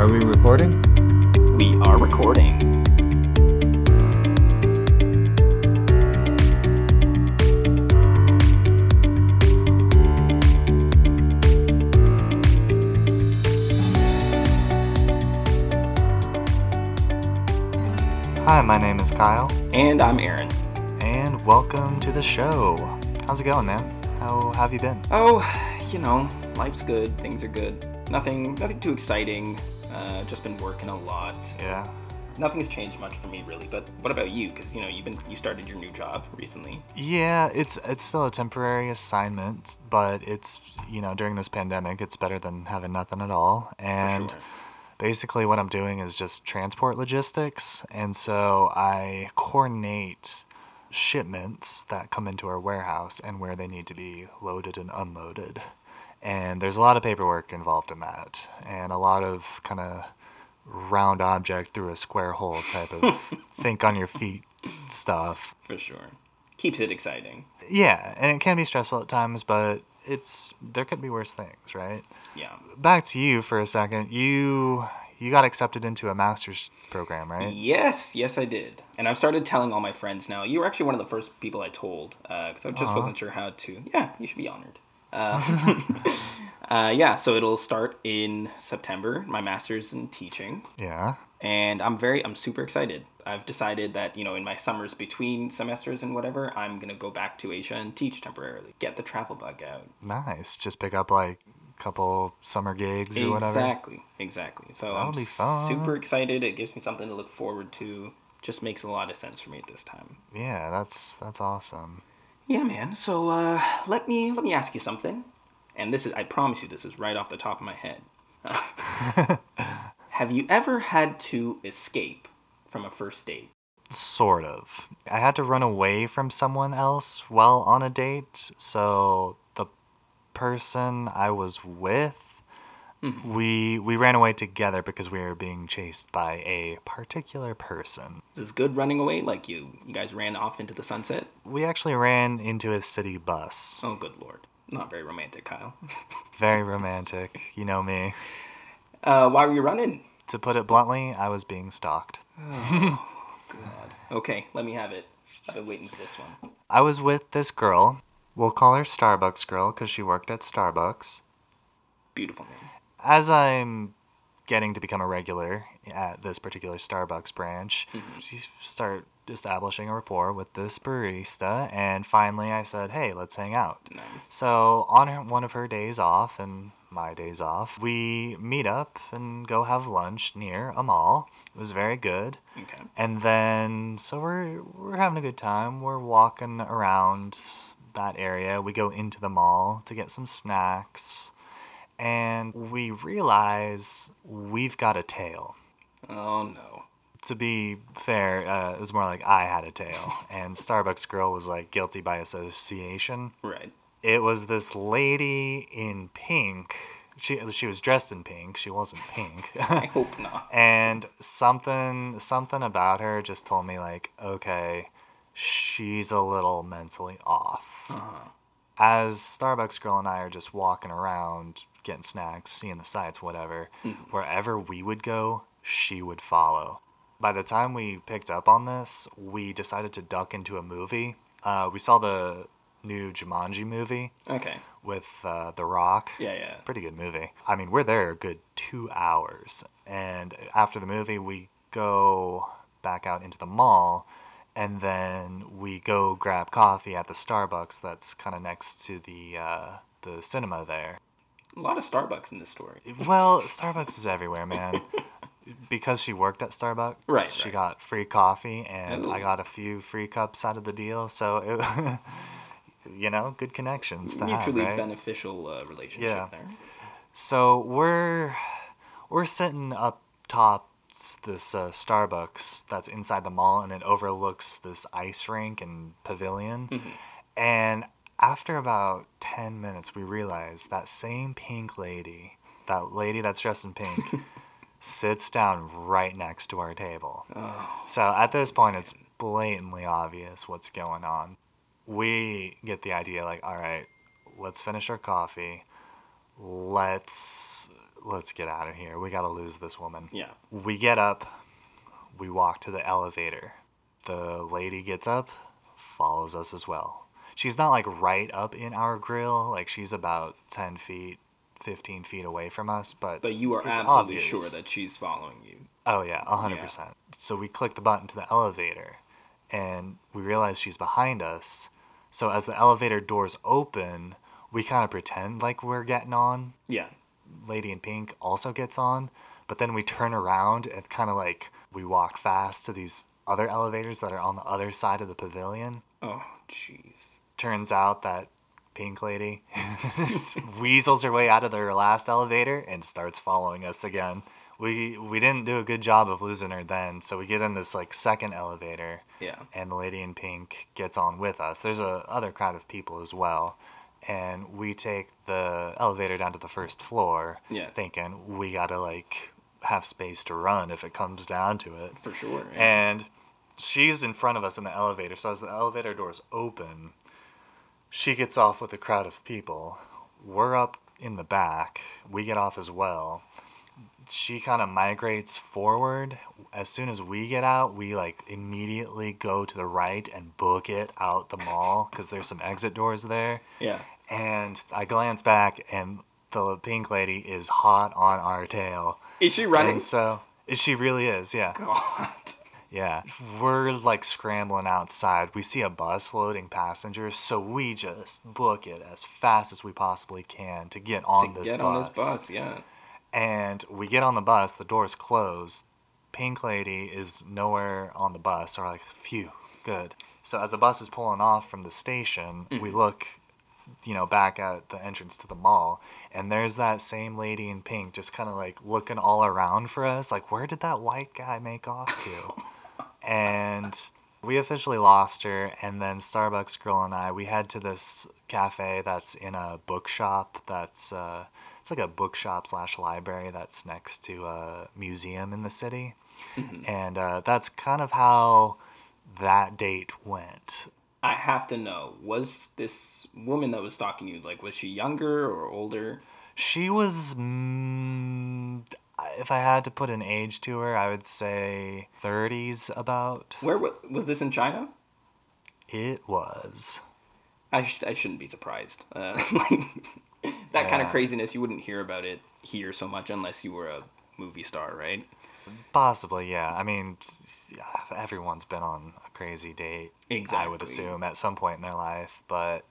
Are we recording? We are recording. Hi, my name is Kyle, And I'm Aaron. and welcome to the show. How's it going, man? How have you been? Oh, you know, life's good. Things are good. Nothing, nothing too exciting. Uh, just been working a lot. Yeah. Nothing's changed much for me really. But what about you? Because you know, you've been you started your new job recently. Yeah, it's it's still a temporary assignment, but it's you know during this pandemic, it's better than having nothing at all. And basically, what I'm doing is just transport logistics, and so I coordinate shipments that come into our warehouse and where they need to be loaded and unloaded. And there's a lot of paperwork involved in that, and a lot of kind of round object through a square hole type of think on your feet stuff. For sure. Keeps it exciting. Yeah, and it can be stressful at times, but it's there could be worse things, right? Yeah. Back to you for a second. You you got accepted into a master's program, right? Yes, yes, I did. And I've started telling all my friends now. You were actually one of the first people I told uh, because I just wasn't sure how to. Yeah, you should be honored. Uh, uh, yeah, so it'll start in September. My master's in teaching, Yeah. and I'm very, I'm super excited. I've decided that you know, in my summers between semesters and whatever, I'm gonna go back to Asia and teach temporarily. Get the travel bug out. Nice. Just pick up like a couple summer gigs or whatever. Exactly, exactly. So That'll I'm super excited. It gives me something to look forward to. Just makes a lot of sense for me at this time. Yeah, that's that's awesome. Yeah, man. So uh, let me let me ask you something, and this is I promise you this is right off the top of my head. Have you ever had to escape from a first date? Sort of. I had to run away from someone else while on a date, so the person I was with we we ran away together because we were being chased by a particular person. This Is this good running away? Like you you guys ran off into the sunset? We actually ran into a city bus. Oh, good lord. Not very romantic, Kyle. Very romantic, you know me. Uh, why were you running? To put it bluntly, I was being stalked. Oh, God. Okay, let me have it. I've been waiting for this one. I was with this girl. We'll call her Starbucks girl because she worked at Starbucks. Beautiful name. As I'm getting to become a regular at this particular Starbucks branch, mm-hmm. she start establishing a rapport with this barista, and finally I said, "Hey, let's hang out." Nice. So on her, one of her days off and my days off, we meet up and go have lunch near a mall. It was very good. Okay. And then so we're we're having a good time. We're walking around that area. We go into the mall to get some snacks. And we realize we've got a tail. Oh no. To be fair, uh, it was more like I had a tail, and Starbucks girl was like guilty by association. Right. It was this lady in pink. She she was dressed in pink. She wasn't pink. I hope not. and something something about her just told me like okay she's a little mentally off Uh-huh. as starbucks girl and i are just walking around getting snacks seeing the sights whatever wherever we would go she would follow by the time we picked up on this we decided to duck into a movie uh, we saw the new jumanji movie Okay. with uh, the rock Yeah, yeah. pretty good movie. I mean, we're there a good two hours, and after the movie, we go back out into the mall, and then we go grab coffee at the Starbucks that's kind of next to the uh, the cinema there. A lot of Starbucks in this story. Well, Starbucks is everywhere, man. Because she worked at Starbucks, Right, she right. got free coffee, and Ooh. I got a few free cups out of the deal. So, it, you know, good connections to have, Mutually right? beneficial uh, relationship Yeah. there. So we're we're sitting up top this uh, Starbucks that's inside the mall, and it overlooks this ice rink and pavilion. And after about ten minutes, we realize that same pink lady, that lady that's dressed in pink, sits down right next to our table. Oh, So at this point, it's blatantly obvious what's going on. We get the idea like, all right, let's finish our coffee. Let's let's get out of here. We got to lose this woman. Yeah. We get up, we walk to the elevator. The lady gets up, follows us as well. She's not like right up in our grill, like she's about 10 feet, 15 feet away from us, but But you are absolutely obvious. sure that she's following you. Oh yeah, a hundred percent. So we click the button to the elevator, and we realize she's behind us. So as the elevator doors open, we kind of pretend like we're getting on. Yeah. Lady in Pink also gets on, but then we turn around and kind of like we walk fast to these other elevators that are on the other side of the pavilion. Oh, jeez. Turns out that Pink Lady weasels her way out of their last elevator and starts following us again. We we didn't do a good job of losing her then, so we get in this like second elevator, Yeah. and the lady in pink gets on with us. There's a other crowd of people as well, and we take the elevator down to the first floor, Yeah. thinking we gotta like have space to run if it comes down to it. For sure. yeah. And she's in front of us in the elevator. So as the elevator doors open, she gets off with a crowd of people. We're up in the back. We get off as well. She kind of migrates forward. As soon as we get out, we like immediately go to the right and book it out the mall because there's some exit doors there. yeah. And I glance back, and the pink lady is hot on our tail. Is she running? And so she really is, yeah. God. Yeah. We're like scrambling outside. We see a bus loading passengers, so we just book it as fast as we possibly can to get on to this get bus. on this bus, yeah. And we get on the bus, the doors close. Pink Lady is nowhere on the bus. So we're like, phew, good. So as the bus is pulling off from the station, Mm-hmm. we look, you know, back at the entrance to the mall, and there's that same lady in pink just kind of like looking all around for us. Like, where did that white guy make off to? and we officially lost her and then starbucks girl and i we head to this cafe that's in a bookshop that's uh, it's like a bookshop slash library that's next to a museum in the city. And uh, that's kind of how that date went. I have to know, was this woman that was stalking you, like, was she younger or older? she was mm, if i had to put an age to her i would say 30s about Where wa- was this in China? it was I, sh- I shouldn't be surprised. Uh, like, that kind of craziness, you wouldn't hear about it here so much unless you were a movie star, right? Possibly, yeah. I mean, everyone's been on a crazy date. Exactly. I would assume at some point in their life. But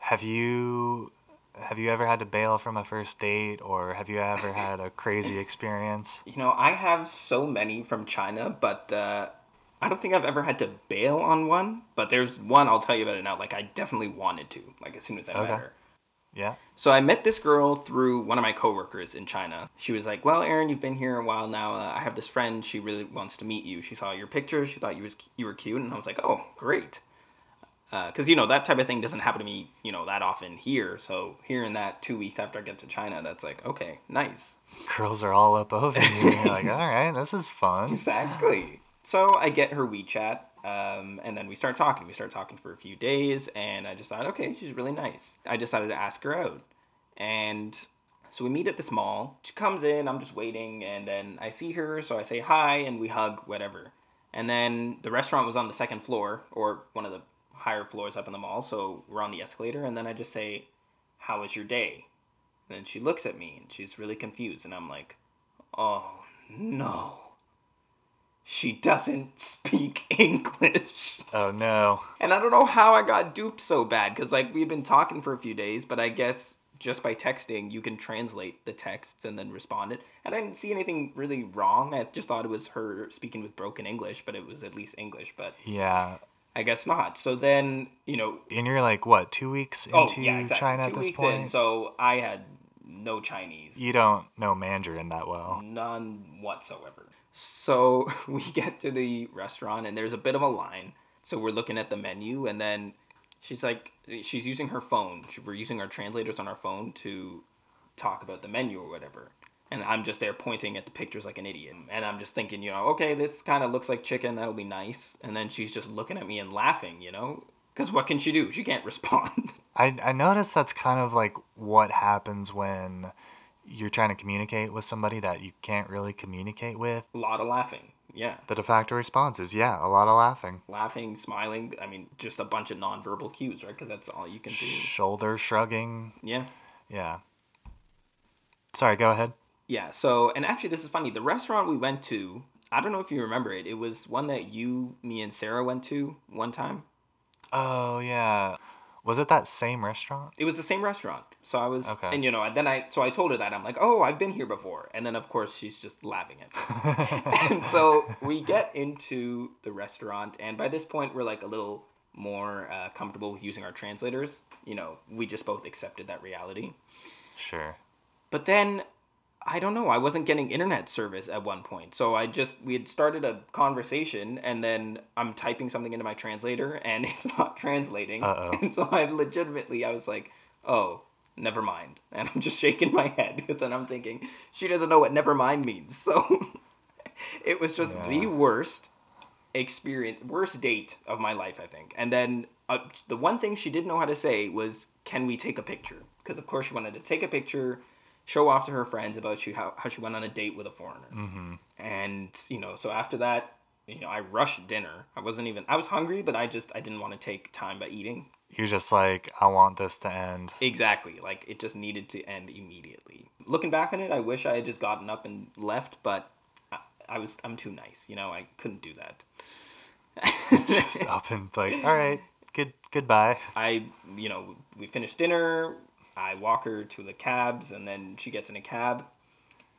have you have you ever had to bail from a first date, or have you ever had a crazy experience? You know, I have so many from China, but uh, I don't think I've ever had to bail on one. But there's one, I'll tell you about it now. Like, I definitely wanted to, like, as soon as I met her. Yeah. So I met this girl through one of my coworkers in China. She was like, "Well, Aaron, you've been here a while now. Uh, I have this friend. She really wants to meet you. She saw your pictures. She thought you was you were cute." And I was like, "Oh, great." Because you know that type of thing doesn't happen to me, you know, that often here. So hearing that two weeks after I get to China, that's like, okay, nice. Girls are all up over You're like, all right, this is fun. Exactly. So I get her WeChat, um, and then we start talking. We start talking for a few days, and I just thought, okay, she's really nice. I decided to ask her out, and so we meet at this mall. She comes in, I'm just waiting, and then I see her, so I say hi, and we hug, whatever. And then the restaurant was on the second floor, or one of the higher floors up in the mall, so we're on the escalator, and then I just say, "How was your day?" And then she looks at me, and she's really confused, and I'm like, "Oh no." She doesn't speak English. Oh no. And I don't know how I got duped so bad because, like, we've been talking for a few days, but I guess just by texting, you can translate the texts and then respond it. And I didn't see anything really wrong. I just thought it was her speaking with broken English, but it was at least English, but Yeah. I guess not. So then, you know, And you're like what? Two weeks oh, into yeah, exactly. China Two at this weeks point. In, so I had no Chinese. You don't know Mandarin that well. None whatsoever. So we get to the restaurant and there's a bit of a line. So we're looking at the menu and then she's like, she's using her phone. We're using our translators on our phone to talk about the menu or whatever. And I'm just there pointing at the pictures like an idiot. And I'm just thinking, you know, okay, this kind of looks like chicken. That'll be nice. And then she's just looking at me and laughing, you know? Because what can she do? She can't respond. I, I noticed that's kind of like what happens when you're trying to communicate with somebody that you can't really communicate with, A lot of laughing. Yeah. the de facto response is yeah, a lot of laughing. Laughing, smiling. I mean, just a bunch of nonverbal cues, right? Because that's all you can do. Shoulder shrugging. Yeah. Yeah. Sorry, go ahead. Yeah. So, and actually, this is funny. The restaurant we went to, I don't know if you remember it. It was one that you, me, and Sarah went to one time. Oh, yeah. Was it that same restaurant? It was the same restaurant. So I was, Okay. and you know, and then I, so I told her that I'm like, oh, I've been here before, and then of course she's just laughing at me. and so we get into the restaurant, and by this point we're like a little more uh, comfortable with using our translators. You know, we just both accepted that reality. Sure. But then I don't know, I wasn't getting internet service at one point. So I just we had started a conversation and then I'm typing something into my translator and it's not translating. Uh-oh. And so I legitimately I was like, "Oh, never mind." And I'm just shaking my head because then I'm thinking she doesn't know what never mind means. So it was just the worst experience, worst date of my life, I think. And then uh, the one thing she didn't know how to say was, "Can we take a picture?" Because of course she wanted to take a picture, show off to her friends about she how, how she went on a date with a foreigner. Mm-hmm. And you know, so after that, you know, I rushed dinner. I wasn't even. I was hungry, but I just I didn't want to take time by eating. You're just like, I want this to end. Exactly. Like it just needed to end immediately. Looking back on it, I wish I had just gotten up and left, but I, I was I'm too nice. You know, I couldn't do that. Just up and like, all right, good goodbye. I, you know, we finished dinner. I walk her to the cabs, and then she gets in a cab.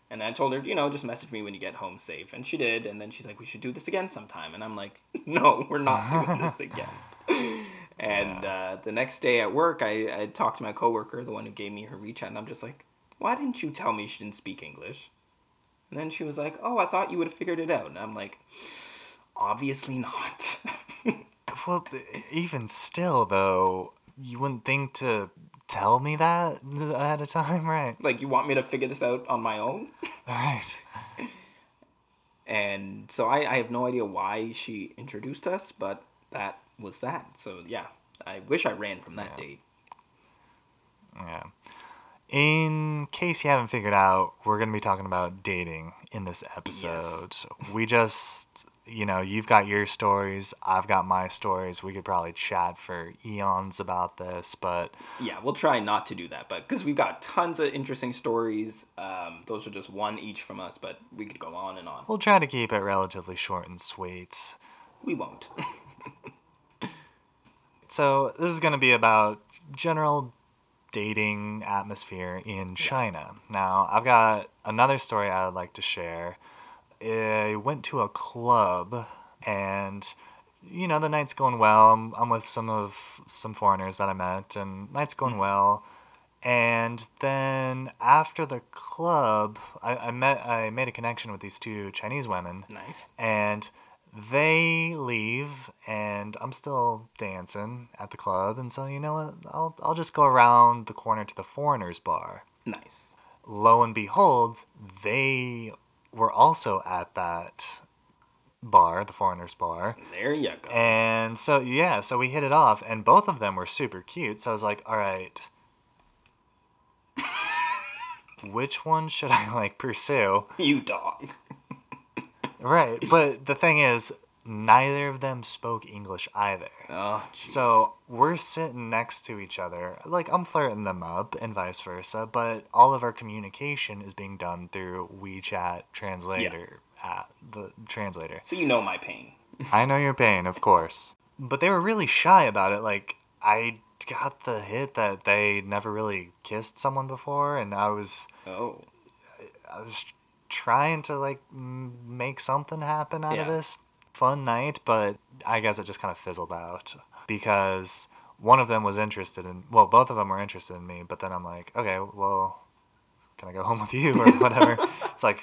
And I told her, you know, just message me when you get home safe. And she did. And then she's like, we should do this again sometime. And I'm like, no, we're not doing this again. and uh, the next day at work, I, I talked to my coworker, the one who gave me her WeChat, and I'm just like, why didn't you tell me she didn't speak English? And then she was like, oh, I thought you would have figured it out. And I'm like, obviously not. Well, th- even still, though, you wouldn't think to tell me that at a time, right? like, you want me to figure this out on my own? All right. And so I, I have no idea why she introduced us, but that was that. So yeah, I wish I ran from that Yeah. date. Yeah. In case you haven't figured out, we're going to be talking about dating in this episode. We just, you know, you've got your stories, I've got my stories. We could probably chat for eons about this, but Yeah, we'll try not to do that, but because we've got tons of interesting stories. Um, those are just one each from us, but we could go on and on. we'll try to keep it relatively short and sweet. We won't. So, this is going to be about general dating atmosphere in China. Now, I've got another story I would like to share. I went to a club and you know, the night's going well. I'm, I'm with some of some foreigners that I met and night's going mm-hmm. well. And then after the club, I, I met I made a connection with these two Chinese women nice. and they leave and I'm still dancing at the club and so you know what I'll I'll just go around the corner to the foreigners bar. Nice. Lo and behold, they were also at that bar, the foreigners bar. There you go. And so yeah, so we hit it off and both of them were super cute. So I was like, "All right, which one should I like pursue?" you dog. Right, but the thing is, neither of them spoke English either. Oh. So we're sitting next to each other. Like I'm flirting them up and vice versa, but all of our communication is being done through WeChat translator app, the translator. So you know my pain. I know your pain, of course. But they were really shy about it. Like I got the hit that they never really kissed someone before and I was Oh. I was trying to like m- make something happen out of this fun night, but I guess it just kind of fizzled out because one of them was interested in well, both of them were interested in me, but then I'm like, okay, well, can I go home with you or whatever? it's like,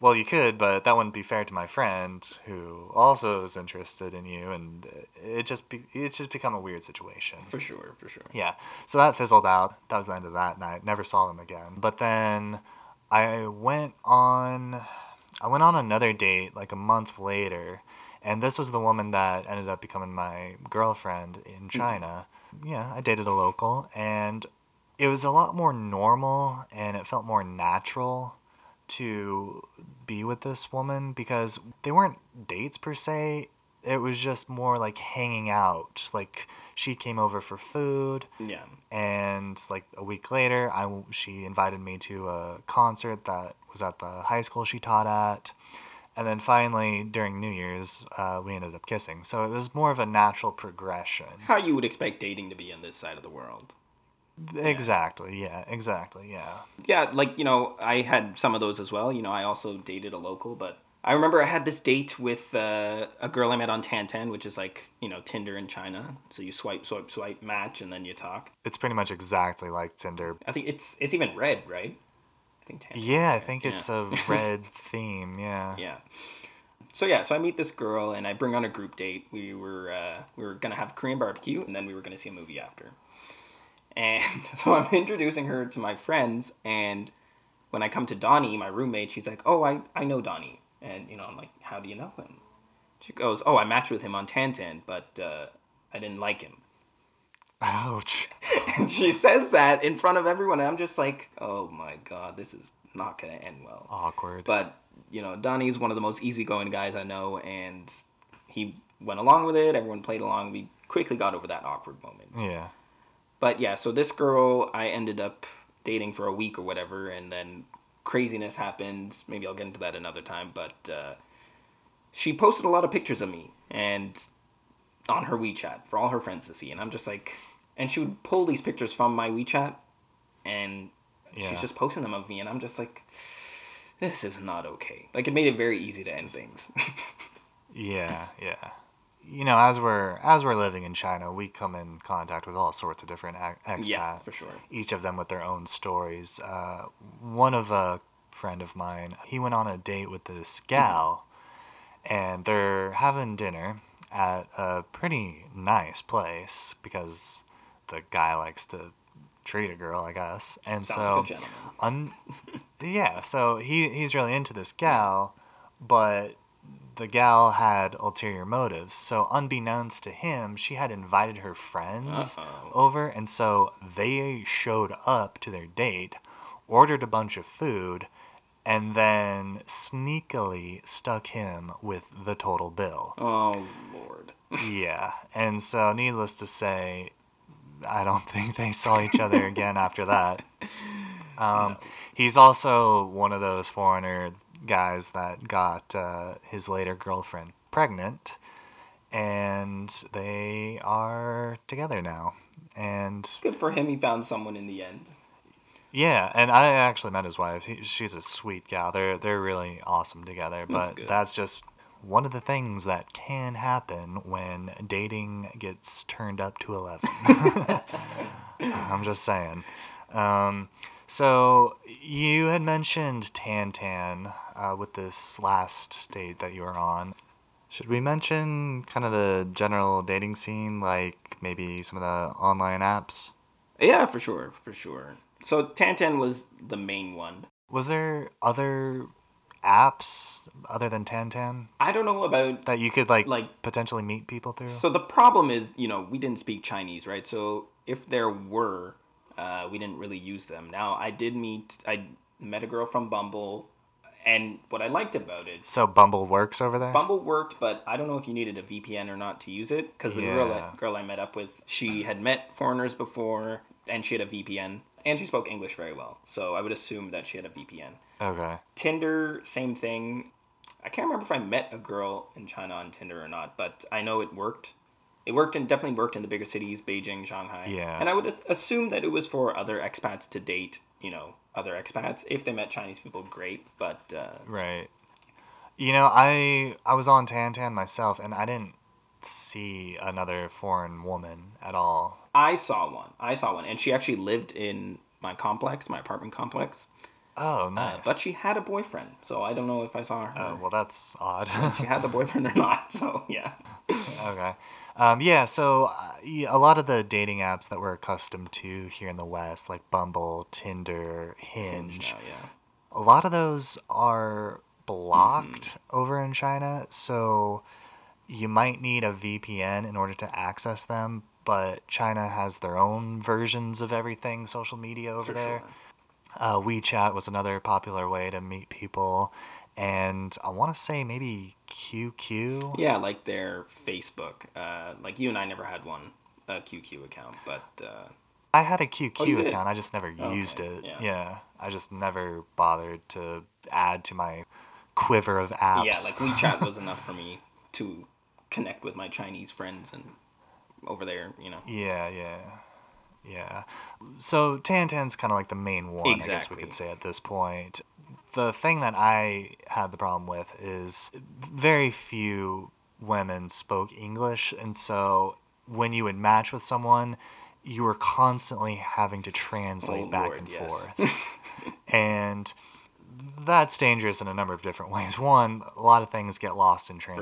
well, you could, but that wouldn't be fair to my friend who also is interested in you, and it just be, it just become a weird situation. For sure, for sure. Yeah. So that fizzled out. That was the end of that night. Never saw them again. But then I went on I went on another date like a month later, and this was the woman that ended up becoming my girlfriend in mm. China. Yeah, I dated a local and it was a lot more normal and it felt more natural to be with this woman because they weren't dates per se. It was just more like hanging out. Like she came over for food Yeah. and like a week later I she invited me to a concert that was at the high school she taught at. And then finally during New Year's, uh, we ended up kissing. So it was more of a natural progression. How you would expect dating to be on this side of the world. Exactly. Yeah. Exactly. Yeah. Yeah, like, you know, I had some of those as well. You know, I also dated a local, but I remember I had this date with uh, a girl I met on Tantan, which is like, you know, Tinder in China. So you swipe, swipe, swipe, match, and then you talk. It's pretty much exactly like Tinder. I think it's it's even red, right? I think Tantan. Yeah, I think it's Yeah. a red theme. Yeah. Yeah. So yeah, so I meet this girl and I bring on a group date. We were uh, we were gonna have Korean barbecue and then we were gonna see a movie after. And so I'm introducing her to my friends and when I come to Donnie, my roommate, she's like, "Oh, I I know Donnie," and you know I'm like, "How do you know him?" She goes, "Oh, I matched with him on Tantan, but uh, I didn't like him." Ouch. And she says that in front of everyone, and I'm just like, "Oh my god, this is not gonna end well." Awkward. But you know, Donnie's one of the most easygoing guys I know, and he went along with it. Everyone played along. We quickly got over that awkward moment. yeah. But yeah, so this girl I ended up dating for a week or whatever, and then craziness happened. Maybe I'll get into that another time. But uh, she posted a lot of pictures of me and on her WeChat for all her friends to see, and I'm just like, and she would pull these pictures from my WeChat, and Yeah. she's just posting them of me, and I'm just like, this is not okay. Like it made it very easy to end things. Yeah, yeah. You know, as we're as we're living in China, we come in contact with all sorts of different expats. Yeah, for sure. Each of them with their own stories. Uh, one of a friend of mine, he went on a date with this gal, and they're having dinner at a pretty nice place because the guy likes to treat a girl, I guess. And Sounds so like a gentleman. un yeah so he he's really into this gal but the gal had ulterior motives so unbeknownst to him she had invited her friends Uh-oh. over and so they showed up to their date ordered a bunch of food and then sneakily stuck him with the total bill Oh lord. yeah and so needless to say i don't think they saw each other again after that um, he's also one of those foreigner guys that got uh, his later girlfriend pregnant and they are together now and Good for him. He found someone in the end. yeah and i actually met his wife he, she's a sweet gal they're they're really awesome together but good. that's just one of the things that can happen when dating gets turned up to 11 i'm just saying um, so you had mentioned Tantan uh, with this last date that you were on. Should we mention kind of the general dating scene, like maybe some of the online apps? Yeah, for sure, for sure. So Tantan was the main one. Was there other apps other than Tantan I don't know about that you could like, Like- potentially meet people through? So the problem is, you know, we didn't speak Chinese, right? So if there were, uh, we didn't really use them. Now I did meet, I met a girl from Bumble, and what I liked about it, So Bumble works over there. Bumble worked, but I don't know if you needed a VPN or not to use it because the girl, Yeah. I, girl I met up with, she had met foreigners before, and she had a VPN, and she spoke English very well. So I would assume that she had a VPN. Okay. Tinder, same thing. I can't remember if I met a girl in China on Tinder or not, but I know it worked. It worked and definitely worked in the bigger cities, Beijing, Shanghai. Yeah. And I would assume that it was for other expats to date, you know, other expats. If they met Chinese people, great. But uh, Right. You know, I I was on Tantan myself, and I didn't see another foreign woman at all. I saw one. I saw one, and she actually lived in my complex, my apartment complex. Oh, Uh, nice. but she had a boyfriend, so I don't know if I saw her. oh, well, that's odd. She had the boyfriend or not. So yeah. okay. Um, yeah, so uh, a lot of the dating apps that we're accustomed to here in the West, like Bumble, Tinder, Hinge, Now, yeah. a lot of those are blocked over in China. So you might need a VPN in order to access them, but China has their own versions of everything social media over For there. sure. Uh, WeChat was another popular way to meet people, and I want to say maybe QQ. Yeah, like their Facebook. Uh, like you and I never had one, a QQ account, but uh, I had a QQ Oh, account. I just never used Okay, it. yeah. I just never bothered to add to my quiver of apps. yeah, like WeChat was enough for me to connect with my Chinese friends and over there, you know. Yeah, yeah, yeah. So Tantan's kind of like the main one, exactly. I guess we could say at this point. The thing that I had the problem with is very few women spoke English, and so when you would match with someone, you were constantly having to translate Oh, back Lord, and yes. forth. and that's dangerous in a number of different ways. One, a lot of things get lost in sure.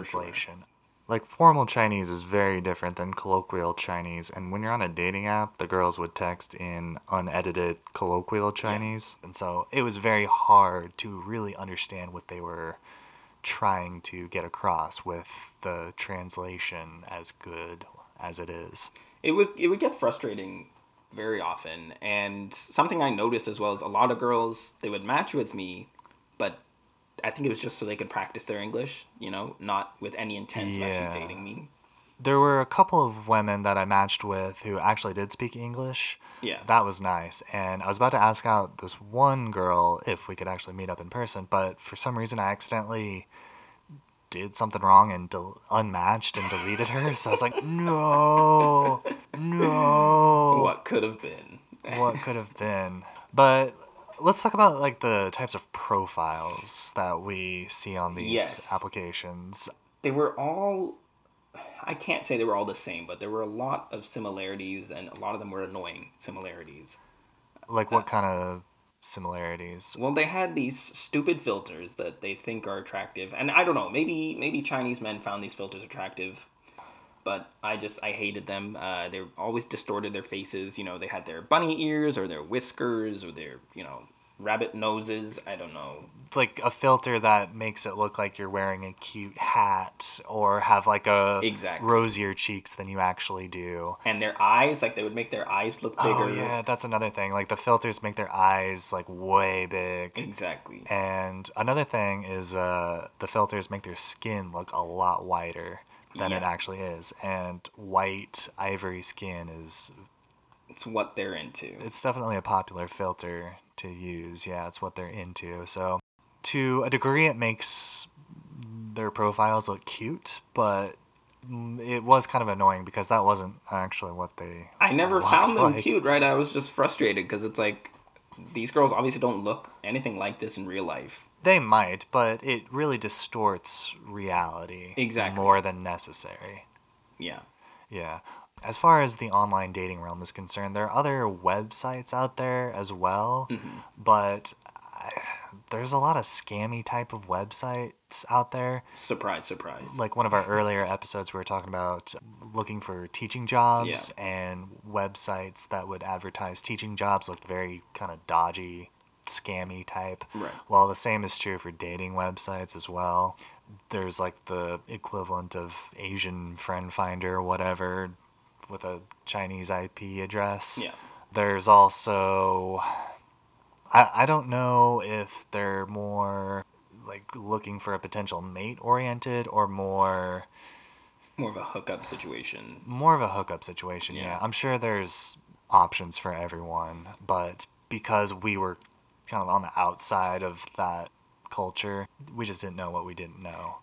Like formal Chinese is very different than colloquial Chinese, and when you're on a dating app, the girls would text in unedited colloquial Chinese, and so it was very hard to really understand what they were trying to get across with the translation as good as it is. it was it would get frustrating very often and something i noticed as well is a lot of girls they would match with me i think it was just so they could practice their english you know not with any intent of actually dating me There were a couple of women that I matched with who actually did speak English. yeah That was nice. And I was about to ask out this one girl if we could actually meet up in person, but for some reason I accidentally did something wrong and del- unmatched and deleted her. So I was like, no, no. what could have been What could have been? But let's talk about like the types of profiles that we see on these Yes. applications. they were all i can't say they were all the same but there were a lot of similarities and a lot of them were annoying similarities Like what uh, kind of similarities? Well, they had these stupid filters that they think are attractive, and I don't know. Maybe maybe Chinese men found these filters attractive, but I just I hated them. Uh, they always distorted their faces. You know, they had their bunny ears or their whiskers or their you know rabbit noses. I don't know. like a filter that makes it look like you're wearing a cute hat or have like a Exactly. rosier cheeks than you actually do. And their eyes, like they would make their eyes look bigger. Oh yeah, that's another thing. Like the filters make their eyes like way big. Exactly. And another thing is uh the filters make their skin look a lot whiter than it actually is. And white ivory skin is It's what they're into. it's definitely a popular filter to use. Yeah, it's what they're into. So, to a degree, it makes their profiles look cute, but mm, it was kind of annoying because that wasn't actually what they. I never found them like. cute, right? I was just frustrated because it's like these girls obviously don't look anything like this in real life. They might, but it really distorts reality Exactly. more than necessary. Yeah. Yeah. As far as the online dating realm is concerned, there are other websites out there as well, Mm-hmm. but I, there's a lot of scammy type of websites out there. Surprise, surprise. Like one of our earlier episodes, we were talking about looking for teaching jobs, and websites that would advertise teaching jobs looked very kind of dodgy, scammy type. Right. Well, the same is true for dating websites as well. There's like the equivalent of Asian Friend Finder or whatever with a Chinese IP address. Yeah. There's also I I don't know if they're more like looking for a potential mate oriented or more More of a hookup situation. more of a hookup situation. Yeah. Yeah. I'm sure there's options for everyone, but because we were kind of on the outside of that culture, we just didn't know what we didn't know.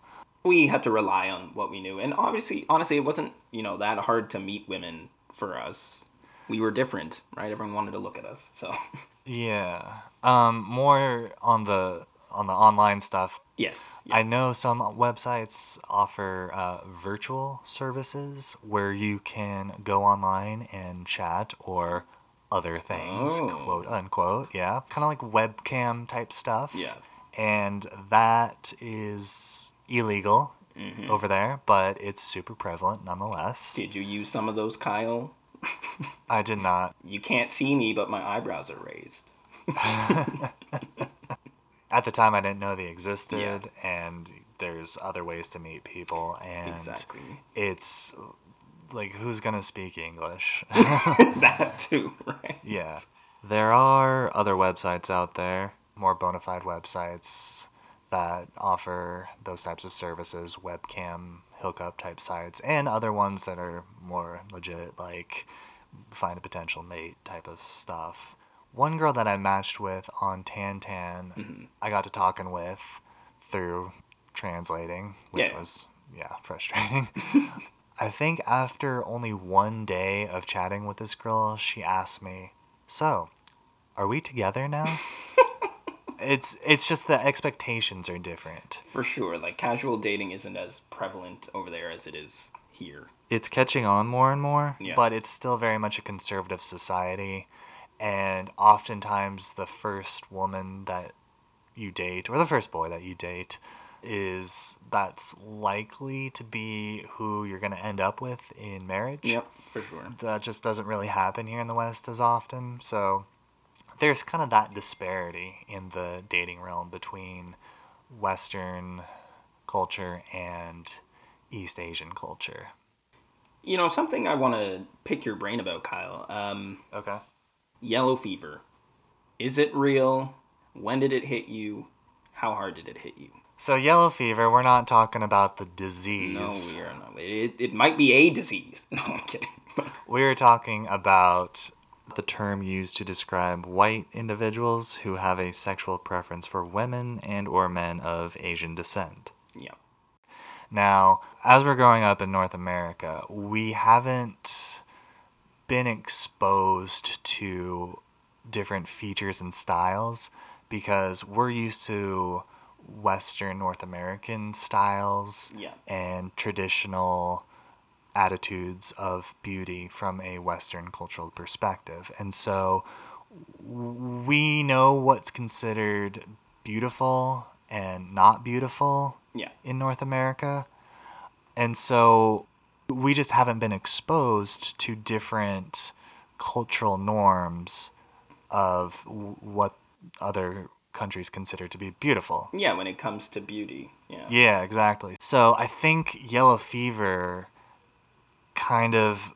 We had to rely on what we knew. And obviously, honestly, it wasn't, you know, that hard to meet women for us. We were different, right? Everyone wanted to look at us. So, Yeah. Um more on the on the online stuff. yes. I know some websites offer uh, virtual services where you can go online and chat or other things, Oh. quote unquote. Yeah. Kind of like webcam type stuff. Yeah. And that is illegal Mhm. over there, but it's super prevalent nonetheless. Did you use some of those, Kyle? I did not. You can't see me, but my eyebrows are raised. At the time, I didn't know they existed, and there's other ways to meet people, and Exactly. it's like who's gonna speak English? that too, right? yeah. There are other websites out there, more bona fide websites that offer those types of services, webcam hookup type sites, and other ones that are more legit, like find a potential mate type of stuff. One girl that I matched with on Tantan, mm-hmm. I got to talking with through translating, which Yeah. was yeah frustrating. I think after only one day of chatting with this girl, she asked me, "So, are we together now?" it's it's just the expectations are different. For sure. Like casual dating isn't as prevalent over there as it is here. It's catching on more and more, Yeah. but it's still very much a conservative society, and oftentimes the first woman that you date or the first boy that you date is that's likely to be who you're going to end up with in marriage. Yep, for sure. that just doesn't really happen here in the West as often. So there's kind of that disparity in the dating realm between Western culture and East Asian culture. You know, something I want to pick your brain about, Kyle. Um, Okay. yellow fever. Is it real? When did it hit you? How hard did it hit you? So yellow fever, we're not talking about the disease. No, we are not. It, it might be a disease. No, I'm kidding. We're talking about the term used to describe white individuals who have a sexual preference for women and or men of Asian descent. yeah. Now, as we're growing up in North America, we haven't been exposed to different features and styles because we're used to Western North American styles Yeah. and traditional attitudes of beauty from a Western cultural perspective. And so we know what's considered beautiful and not beautiful Yeah. in North America. And so we just haven't been exposed to different cultural norms of what other countries consider to be beautiful. Yeah, when it comes to beauty. Yeah. Yeah, exactly. So I think yellow fever kind of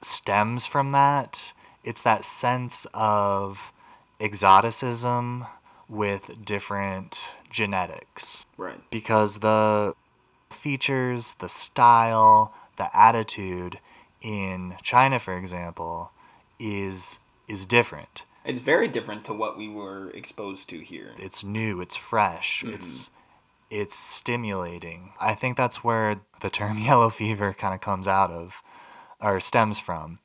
stems from that. It's that sense of exoticism with different genetics Right. because the features, the style, the attitude in China, for example, is is different. It's very different to what we were exposed to here. It's new, it's fresh, it's it's stimulating. I think that's where the term yellow fever kind of comes out of or stems from.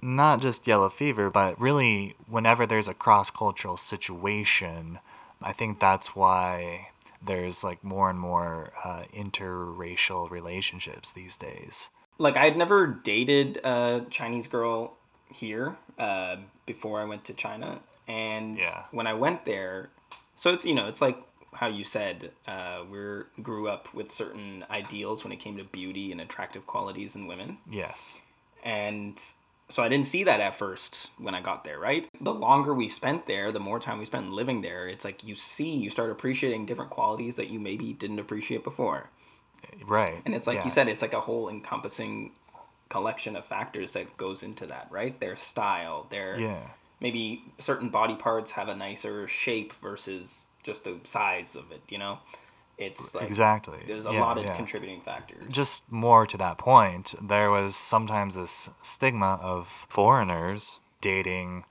Not just yellow fever, but really whenever there's a cross-cultural situation, I think that's why there's like more and more uh, interracial relationships these days. Like I had never dated a Chinese girl here uh, before I went to China, and Yeah. when I went there, so it's you know it's like how you said uh, we grew up with certain ideals when it came to beauty and attractive qualities in women, Yes. and so I didn't see that at first when I got there, right? The longer we spent there, the more time we spent living there, it's like you see, you start appreciating different qualities that you maybe didn't appreciate before. Right. And it's like you said, it's like a whole encompassing collection of factors that goes into that, right? Their style, their Yeah. maybe certain body parts have a nicer shape versus just the size of it, you know? It's like exactly. there's a Yeah, lot of yeah. contributing factors. just more to that point, there was sometimes this stigma of foreigners dating,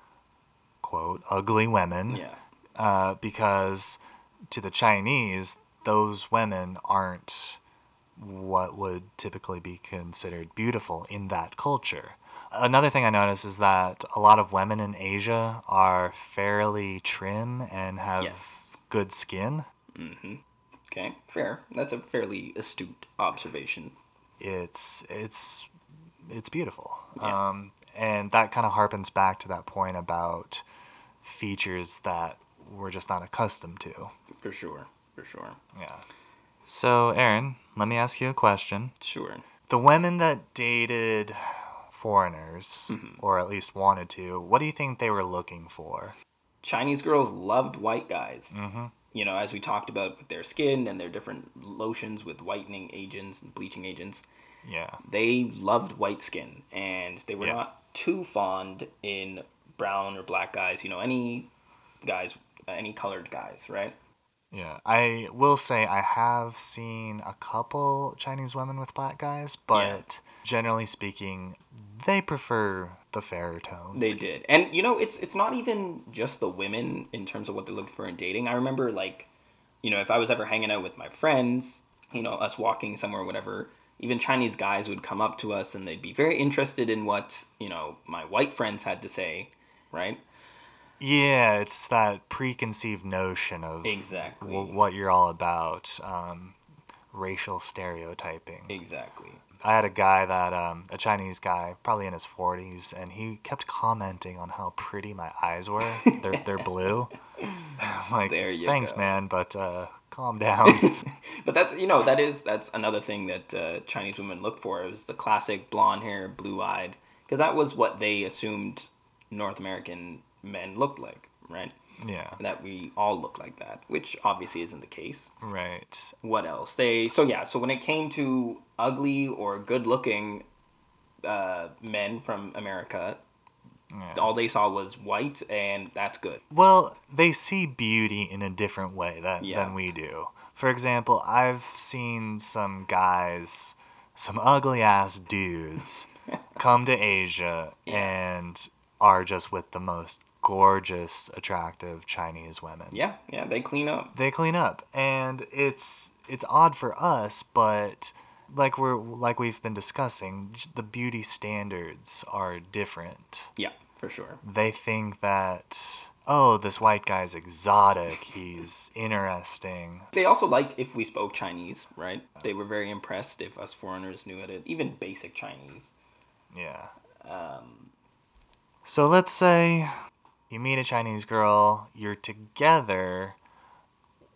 quote, ugly women, Yeah. uh, because to the Chinese, those women aren't what would typically be considered beautiful in that culture. Another thing I noticed is that a lot of women in Asia are fairly trim and have Yes. good skin. Hmm. Okay, fair. That's a fairly astute observation. it's it's it's beautiful Yeah. um, and that kind of harpens back to that point about features that we're just not accustomed to For sure. For sure. yeah so aaron let me ask you a question Sure. the women that dated foreigners Mm-hmm. or at least wanted to what do you think they were looking for Chinese girls loved white guys. mm-hmm. you know, as we talked about with their skin and their different lotions with whitening agents and bleaching agents, Yeah. they loved white skin and they were Yeah. not too fond in brown or black guys, you know, any guys, any colored guys, right? Yeah. I will say I have seen a couple Chinese women with black guys, but generally speaking, they prefer the fairer tones. They did. And you know, it's it's not even just the women in terms of what they're looking for in dating. I remember like, you know, if I was ever hanging out with my friends, you know, us walking somewhere or whatever, even Chinese guys would come up to us and they'd be very interested in what, you know, my white friends had to say, right? Yeah, it's that preconceived notion of Exactly. w- what you're all about, um, racial stereotyping. Exactly. I had a guy that, um, a Chinese guy, probably in his 40s, and he kept commenting on how pretty my eyes were. they're, they're blue. I'm like, There you thanks, go. man, but uh, calm down. But that's you know that is that's another thing that uh, Chinese women look for is the classic blonde hair, blue eyed, because that was what they assumed North American men looked like, right? yeah, That we all look like that, which obviously isn't the case. right. What else? They so yeah. So when it came to ugly or good looking uh, men from America, Yeah. all they saw was white, and that's good. Well, they see beauty in a different way that, Yeah. than we do. For example, I've seen some guys, some ugly ass dudes, come to Asia and are just with the most gorgeous, attractive Chinese women. Yeah, yeah. They clean up. They clean up, and it's it's odd for us, but like we're like we've been discussing, the beauty standards are different Yeah, for sure. they think that oh this white guy's exotic he's interesting They also liked if we spoke Chinese, right? They were very impressed if us foreigners knew it, even basic Chinese. yeah Um, so let's say you meet a chinese girl you're together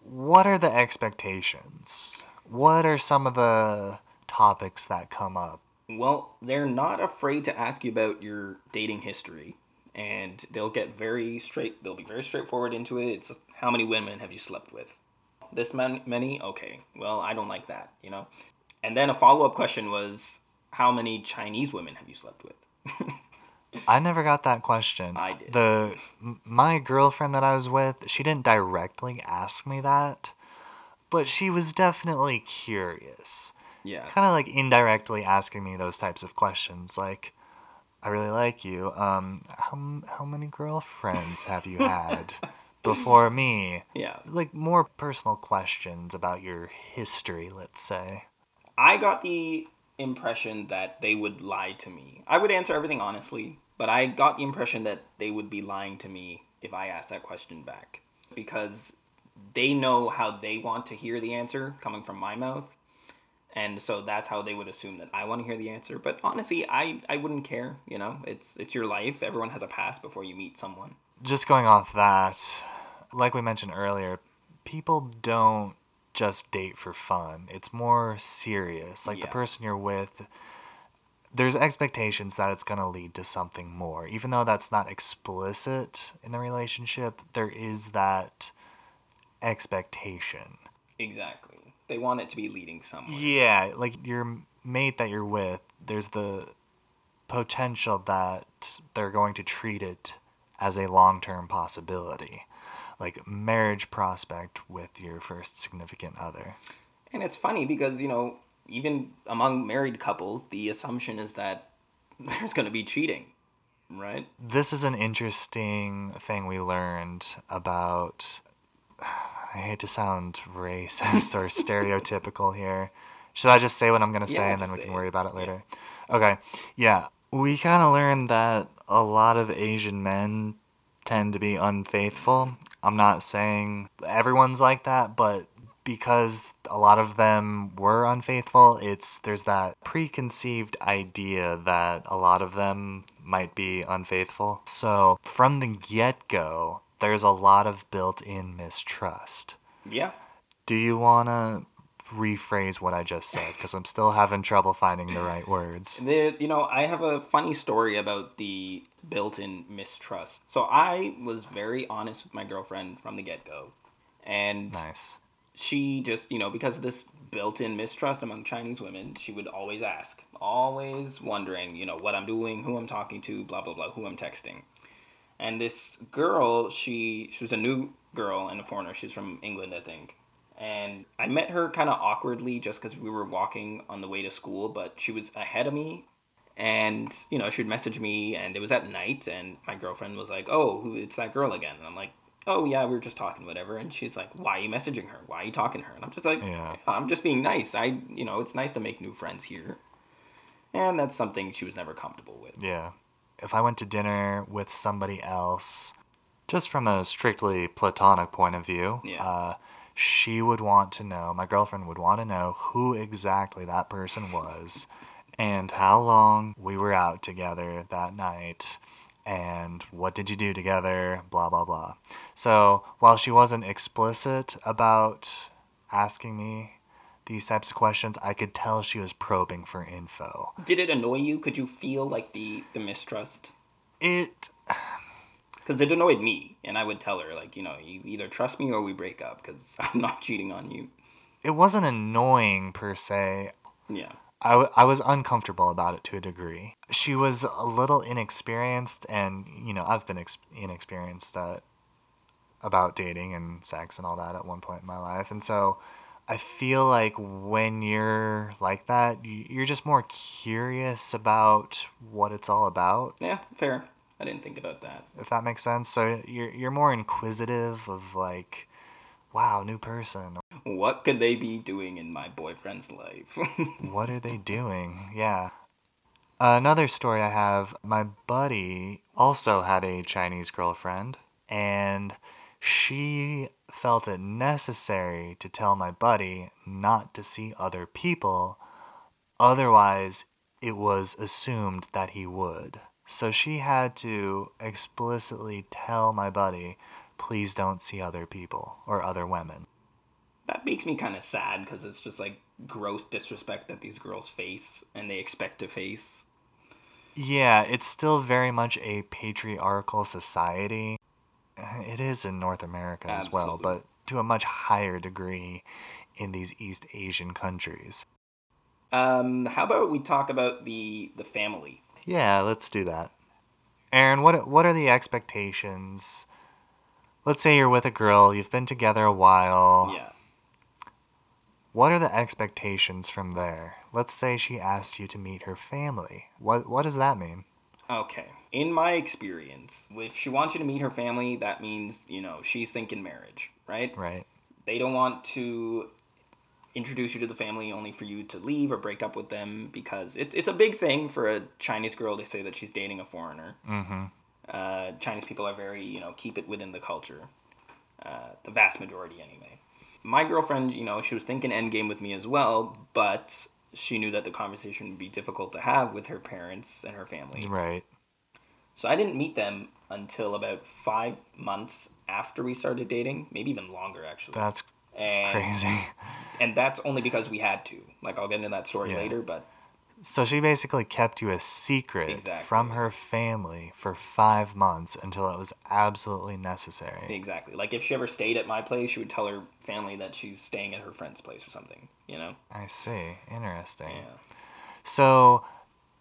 what are the expectations what are some of the topics that come up well, they're not afraid to ask you about your dating history, and they'll get very straight. They'll be very straightforward into it. It's how many women have you slept with? This many? Okay. Well, I don't like that, you know. And then a follow up question was, how many Chinese women have you slept with? I never got that question. I did. The my girlfriend that I was with, she didn't directly ask me that, but she was definitely curious. Yeah. Kind of like indirectly asking me those types of questions like I really like you. Um how how many girlfriends have you had before me? Yeah. Like more personal questions about your history, let's say. I got the impression that they would lie to me. I would answer everything honestly, but I got the impression that they would be lying to me if I asked that question back because they know how they want to hear the answer coming from my mouth. And so that's how they would assume that I want to hear the answer. But honestly, I, I wouldn't care, you know. It's it's your life. Everyone has a past before you meet someone. just going off that, like we mentioned earlier, people don't just date for fun. It's more serious. Like the person you're with, there's expectations that it's going to lead to something more. Even though that's not explicit in the relationship, there is that expectation. Exactly. They want it to be leading somewhere. Yeah, like your mate that you're with, there's the potential that they're going to treat it as a long term possibility, like marriage prospect with your first significant other. And it's funny because, you know, even among married couples, the assumption is that there's going to be cheating, right? This is an interesting thing we learned about. I hate to sound racist or stereotypical here. Should I just say what I'm going to say Yeah, and then we can it. worry about it later? Okay. Yeah. We kind of learned that a lot of Asian men tend to be unfaithful. I'm not saying everyone's like that, but because a lot of them were unfaithful, it's there's that preconceived idea that a lot of them might be unfaithful. So, from the get-go, there's a lot of built-in mistrust. Yeah. Do you want to rephrase what I just said because I'm still having trouble finding the right words. There, you know, I have a funny story about the built-in mistrust. So I was very honest with my girlfriend from the get-go, and Nice. she just, you know, because of this built in mistrust among Chinese women, she would always ask, always wondering, you know, what I'm doing, who I'm talking to, blah, blah, blah, who I'm texting. And this girl, she, she was a new girl and a foreigner. She's from England, I think. And I met her kind of awkwardly just because we were walking on the way to school, but she was ahead of me. And, you know, she would message me, and it was at night, and my girlfriend was like, Oh, it's that girl again. And I'm like, oh yeah, we were just talking, whatever. And she's like, why are you messaging her? Why are you talking to her? And I'm just like, Yeah. I'm just being nice. I, you know, it's nice to make new friends here. And that's something she was never comfortable with. Yeah. If I went to dinner with somebody else, just from a strictly platonic point of view, Yeah. uh, she would want to know, my girlfriend would want to know who exactly that person was and how long we were out together that night and what did you do together, blah, blah, blah. So while she wasn't explicit about asking me these types of questions, I could tell she was probing for info. Did it annoy you? Could you feel like the the mistrust? It Because it annoyed me, and I would tell her like, you know, you either trust me or we break up because I'm not cheating on you. it wasn't annoying per se. Yeah. I, w- I was uncomfortable about it to a degree. She was a little inexperienced, and you know I've been ex- inexperienced at about dating and sex and all that at one point in my life, and so I feel like when you're like that, you're just more curious about what it's all about, Yeah, fair. I didn't think about that. if that makes sense. So you're you're more inquisitive of like, wow, new person. What could they be doing in my boyfriend's life? What are they doing? Yeah. Another story I have my buddy also had a Chinese girlfriend, and she felt it necessary to tell my buddy not to see other people, otherwise, it was assumed that he would. So she had to explicitly tell my buddy, please don't see other people or other women. that makes me kind of sad because it's just like gross disrespect that these girls face and they expect to face. Yeah, it's still very much a patriarchal society. It is in North America as well, but to a much higher degree in these East Asian countries. Um, how about we talk about the the family? Yeah, let's do that. Aaron, what what are the expectations? Let's say you're with a girl, you've been together a while. Yeah. What are the expectations from there? Let's say she asks you to meet her family. What what does that mean? Okay. In my experience, if she wants you to meet her family, that means, you know, she's thinking marriage, right? Right. They don't want to introduce you to the family only for you to leave or break up with them because it, it's a big thing for a Chinese girl to say that she's dating a foreigner. Mm-hmm. Uh, Chinese people are very, you know, keep it within the culture. Uh, the vast majority, anyway. My girlfriend, you know, she was thinking endgame with me as well, but she knew that the conversation would be difficult to have with her parents and her family. Right. So I didn't meet them until about five months after we started dating, maybe even longer actually. That's and crazy. and that's only because we had to. Like I'll get into that story Yeah. later, but So she basically kept you a secret Exactly. from her family for five months until it was absolutely necessary. exactly. Like if she ever stayed at my place, she would tell her family that she's staying at her friend's place or something. You know? I see. Interesting. Yeah. So,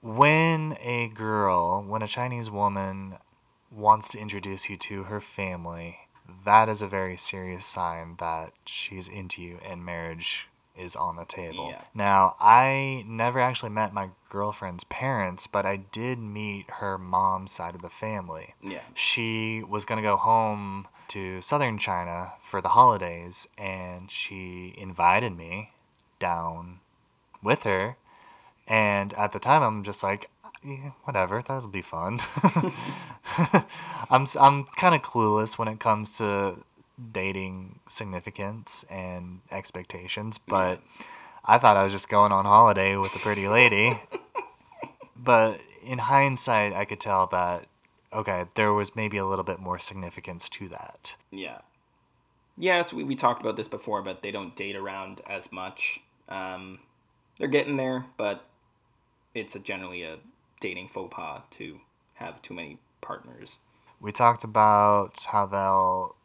when a girl, when a Chinese woman wants to introduce you to her family, that is a very serious sign that she's into you and marriage is on the table. Yeah. Now, I never actually met my girlfriend's parents, but I did meet her mom's side of the family. Yeah. She was going to go home to southern China for the holidays, and she invited me down with her. And at the time, I'm just like, yeah, whatever, that'll be fun. I'm, I'm kind of clueless when it comes to dating significance and expectations, but I thought I was just going on holiday with a pretty lady. but in hindsight, I could tell that, okay, there was maybe a little bit more significance to that. Yeah. Yes, we, we talked about this before, but they don't date around as much. Um, they're getting there, but it's a, generally a dating faux pas to have too many partners. We talked about how they'll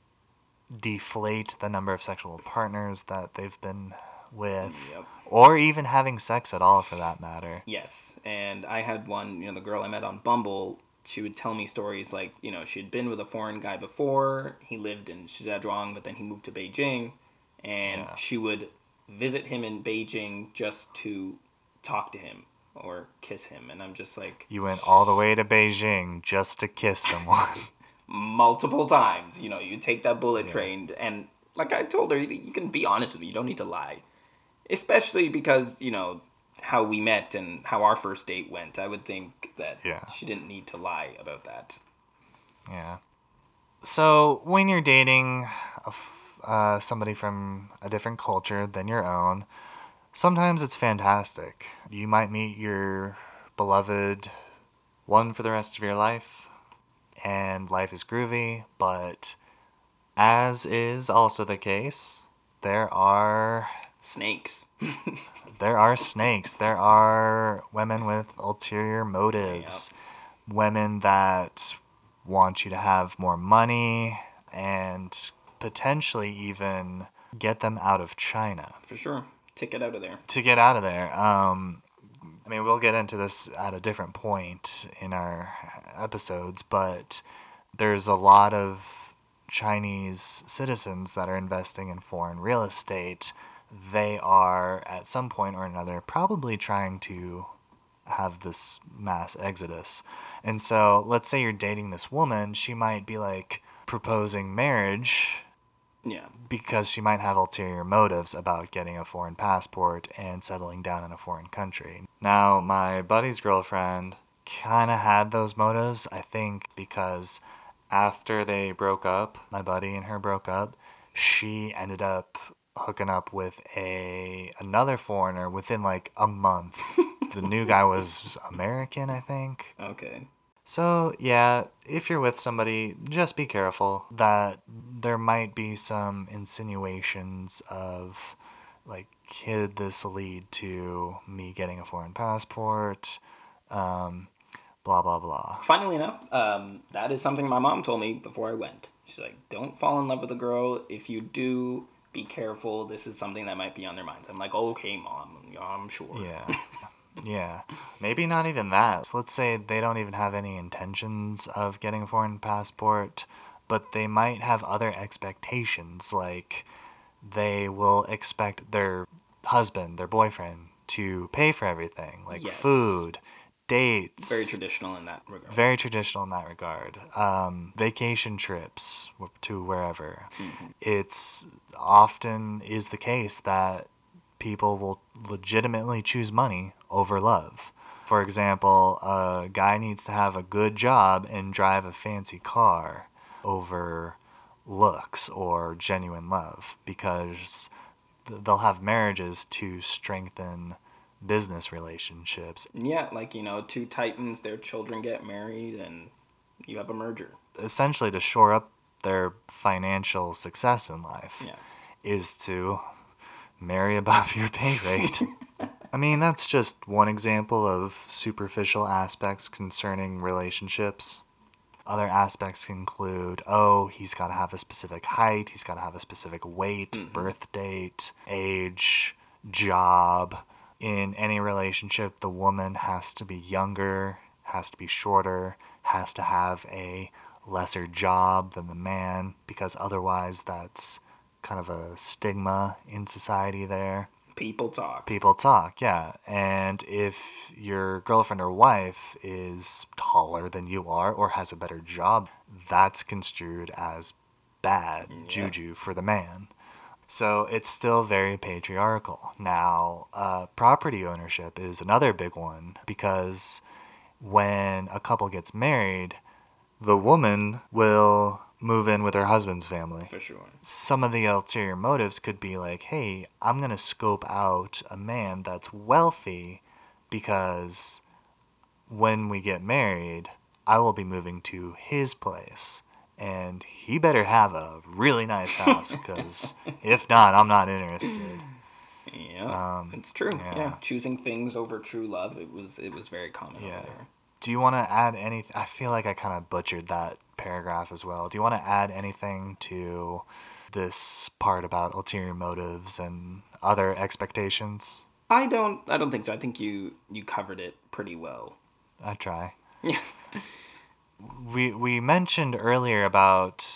deflate the number of sexual partners that they've been with, Yep. or even having sex at all for that matter. Yes, and I had one, you know, the girl I met on Bumble, she would tell me stories like, you know, she had been with a foreign guy before, he lived in Zhejiang, but then he moved to Beijing, and Yeah. she would visit him in Beijing just to talk to him or kiss him, and I'm just like, You went all the way to Beijing just to kiss someone. multiple times, you know, you take that bullet Yeah. train, and like I told her, you can be honest with me, you don't need to lie. Especially because, you know, how we met and how our first date went, I would think that Yeah. she didn't need to lie about that. Yeah. So when you're dating a f- uh, somebody from a different culture than your own, sometimes it's fantastic. You might meet your beloved one for the rest of your life, and life is groovy, but as is also the case, there are Snakes. there are snakes. There are women with ulterior motives. Women that want you to have more money and potentially even get them out of China For sure. Ticket out of there. to get out of there. Um, I mean, we'll get into this at a different point in our episodes, but there's a lot of Chinese citizens that are investing in foreign real estate. They are, at some point or another, probably trying to have this mass exodus. And so, let's say you're dating this woman, she might be like proposing marriage Yeah. because she might have ulterior motives about getting a foreign passport and settling down in a foreign country. Now, my buddy's girlfriend kind of had those motives, I think, because after they broke up, my buddy and her broke up, she ended up hooking up with a another foreigner within like a month. the new guy was American, I think. Okay. So, yeah, if you're with somebody, just be careful that there might be some insinuations of, like, could this lead to me getting a foreign passport? Um, blah, blah, blah. Funnily enough, um, that is something my mom told me before I went. She's like, don't fall in love with a girl. If you do, be careful. This is something that might be on their minds. I'm like, okay, mom. Yeah, I'm sure. Yeah. Yeah. Maybe not even that. Let's say they don't even have any intentions of getting a foreign passport, but they might have other expectations. Like they will expect their husband, their boyfriend, to pay for everything, like Yes. food, dates. Very traditional in that regard. Very traditional in that regard. Um, vacation trips to wherever. Mhm. It's often is the case that people will legitimately choose money over love. For example, a guy needs to have a good job and drive a fancy car over looks or genuine love because they'll have marriages to strengthen business relationships Yeah, like, you know, two titans, their children get married, and you have a merger. essentially to shore up their financial success in life Yeah. is to marry above your pay rate. I mean, that's just one example of superficial aspects concerning relationships. Other aspects include oh, he's got to have a specific height, he's got to have a specific weight, Mhm. birth date, age, job. In any relationship, the woman has to be younger, has to be shorter, has to have a lesser job than the man, because otherwise, that's kind of a stigma in society there People talk. people talk, yeah. And if your girlfriend or wife is taller than you are or has a better job, that's construed as bad Yeah. juju for the man. So it's still very patriarchal. Now, uh, property ownership is another big one because when a couple gets married, the woman will move in with her husband's family For sure. some of the ulterior motives could be like, hey, I'm going to scope out a man that's wealthy because when we get married, I will be moving to his place. And he better have a really nice house because if not, I'm not interested. Yeah, Um, it's true. Yeah. yeah. choosing things over true love. It was it was very common Yeah. Do you want to add anything? I feel like I kind of butchered that paragraph as well. Do you want to add anything to this part about ulterior motives and other expectations? I don't. I don't think so. I think you you covered it pretty well. I try. Yeah. We we mentioned earlier about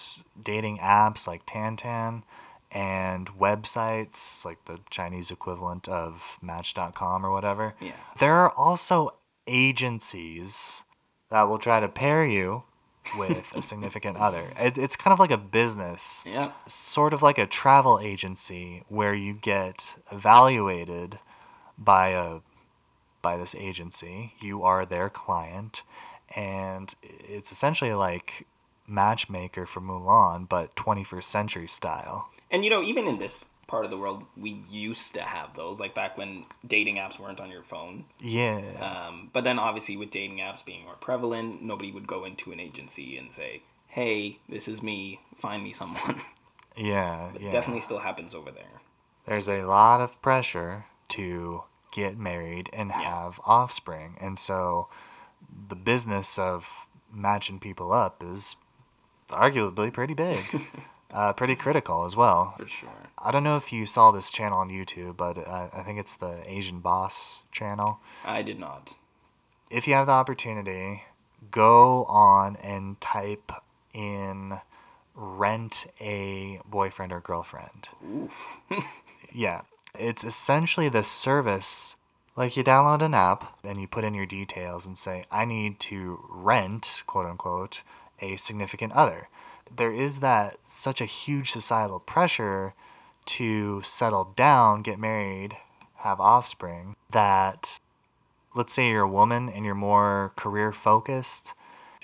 dating apps like Tantan and websites like the Chinese equivalent of Match.com or whatever. Yeah. There are also agencies that will try to pair you with a significant other. It, it's kind of like a business, Yeah. sort of like a travel agency where you get evaluated by a by this agency. You are their client, and it's essentially like matchmaker for Mulan, but 21st century style. And you know, even in this part of the world, we used to have those, like back when dating apps weren't on your phone. Yeah. Um, but then obviously with dating apps being more prevalent, nobody would go into an agency and say, "Hey, this is me. Find me someone." yeah. It yeah. definitely still happens over there. there's a lot of pressure to get married and Yeah. have offspring. And so the business of matching people up is arguably pretty big, uh, pretty critical as well. For sure. I don't know if you saw this channel on YouTube, but uh, I think it's the Asian Boss channel. I did not. If you have the opportunity, go on and type in rent a boyfriend or girlfriend. Oof. Yeah. It's essentially the service like you download an app and you put in your details and say, I need to rent, quote unquote, a significant other. There is that such a huge societal pressure to settle down, get married, have offspring that let's say you're a woman and you're more career focused,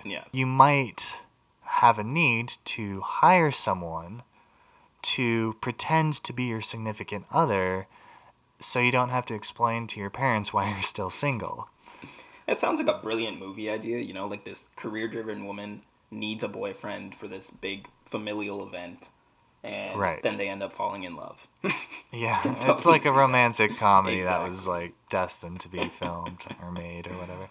yeah. you might have a need to hire someone to pretend to be your significant other so you don't have to explain to your parents why you're still single. It sounds like a brilliant movie idea, you know, like this career driven woman needs a boyfriend for this big familial event. And Right. then they end up falling in love. Yeah, it's like a that. romantic comedy that was like destined to be filmed or made or whatever.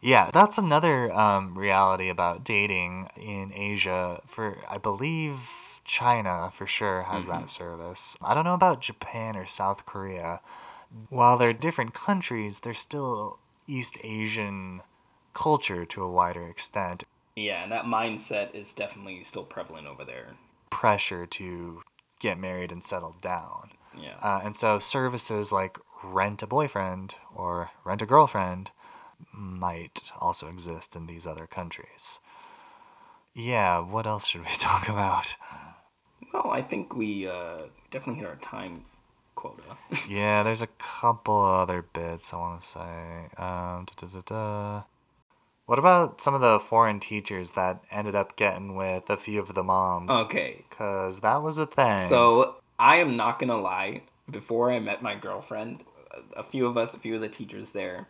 Yeah, that's another um, reality about dating in Asia. For I believe China for sure has Mm-hmm. that service. I don't know about Japan or South Korea. While they're different countries, they're still East Asian culture to a wider extent. Yeah, and that mindset is definitely still prevalent over there. Pressure to get married and settle down. Yeah. Uh, and so services like rent a boyfriend or rent a girlfriend might also exist in these other countries. Yeah, what else should we talk about? well, I think we uh, definitely hit our time quota. Yeah, there's a couple other bits I want to say. Um, da, da, da, da. What about some of the foreign teachers that ended up getting with a few of the moms? okay. Because that was a thing. So I am not gonna lie. Before I met my girlfriend, a few of us, a few of the teachers there,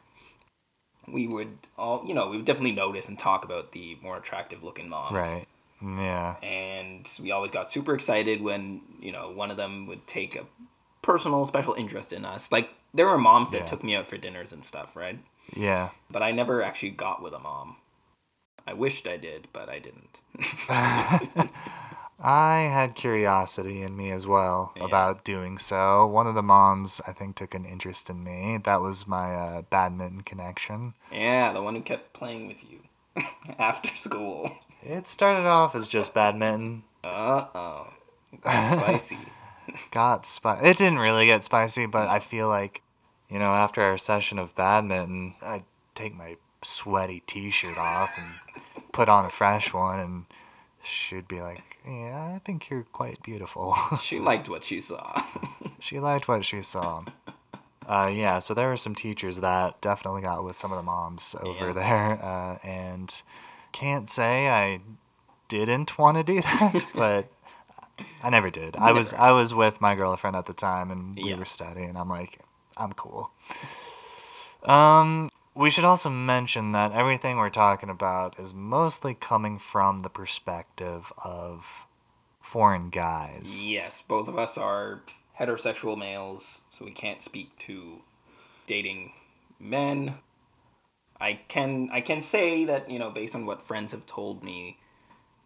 we would all, you know, we would definitely notice and talk about the more attractive looking moms. Right. Yeah. And we always got super excited when you know one of them would take a personal special interest in us. Like there were moms that Yeah. took me out for dinners and stuff, right? Yeah. But I never actually got with a mom. I wished I did, but I didn't. I had curiosity in me as well Yeah. about doing so. One of the moms, I think, took an interest in me. That was my uh, badminton connection. yeah, the one who kept playing with you after school. It started off as just badminton. Uh oh. Spicy. Got spicy. It didn't really get spicy, but I feel like, you know, after our session of badminton, I'd take my sweaty t-shirt off and put on a fresh one, and she'd be like, "Yeah, I think you're quite beautiful." She liked what she saw. She liked what she saw. Uh, yeah, so there were some teachers that definitely got with some of the moms over Yeah. there, uh, and can't say I didn't want to do that, but I never did. I was I was with my girlfriend at the time, and we Yeah. were studying. I'm like, I'm cool. Um, we should also mention that everything we're talking about is mostly coming from the perspective of foreign guys. yes, both of us are heterosexual males, so we can't speak to dating men. I can I can say that, you know, based on what friends have told me,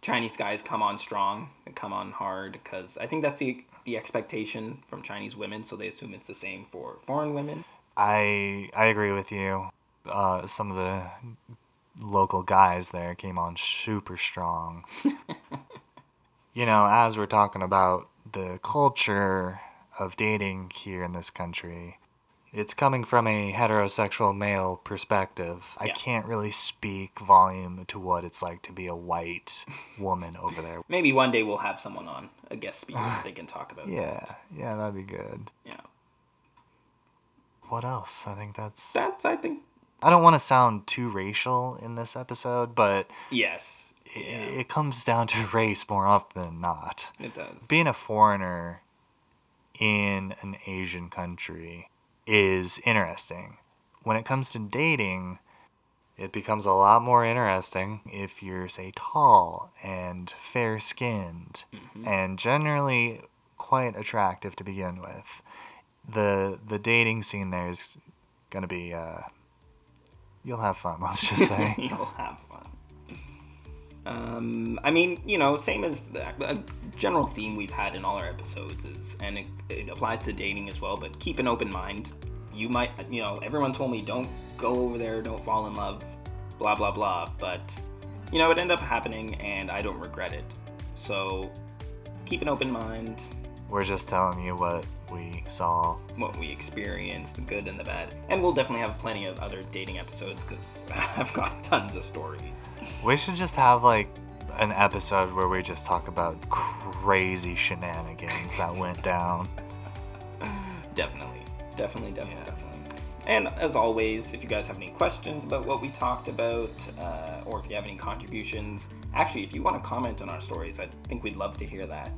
Chinese guys come on strong and come on hard because I think that's the the expectation from Chinese women, so they assume it's the same for foreign women. I I agree with you. Uh, some of the local guys there came on super strong. you know, as we're talking about the culture of dating here in this country, it's coming from a heterosexual male perspective. I can't really speak volume to what it's like to be a white woman over there. Maybe one day we'll have someone on a guest speaker that they can talk about. Yeah, that. yeah, that'd be good. yeah. What else? I think that's. That's I think I don't want to sound too racial in this episode, but yes. i Yeah, it comes down to race more often than not. it does. Being a foreigner in an Asian country is interesting. When it comes to dating, it becomes a lot more interesting if you're, say, tall and fair skinned Mhm. and generally quite attractive to begin with. The the dating scene there is gonna be uh you'll have fun, let's just say. You'll have fun. Um, I mean, you know, same as the, a general theme we've had in all our episodes is, and it, it applies to dating as well. But keep an open mind. You might, you know, everyone told me don't go over there, don't fall in love, blah blah blah. But you know, it ended up happening, and I don't regret it. So keep an open mind. We're just telling you what we saw. What we experienced, the good and the bad, and we'll definitely have plenty of other dating episodes because I've got tons of stories. We should just have like an episode where we just talk about crazy shenanigans that went down. Definitely. Definitely, definitely, Yeah. definitely. And as always, if you guys have any questions about what we talked about, uh, or if you have any contributions, actually, if you want to comment on our stories, I think we'd love to hear that.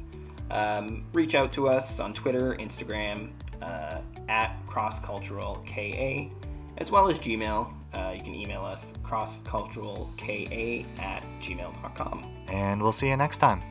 Um, reach out to us on Twitter, Instagram, uh, at crossculturalka, as well as Gmail. Uh, you can email us crossculturalka at gmail.com. And we'll see you next time.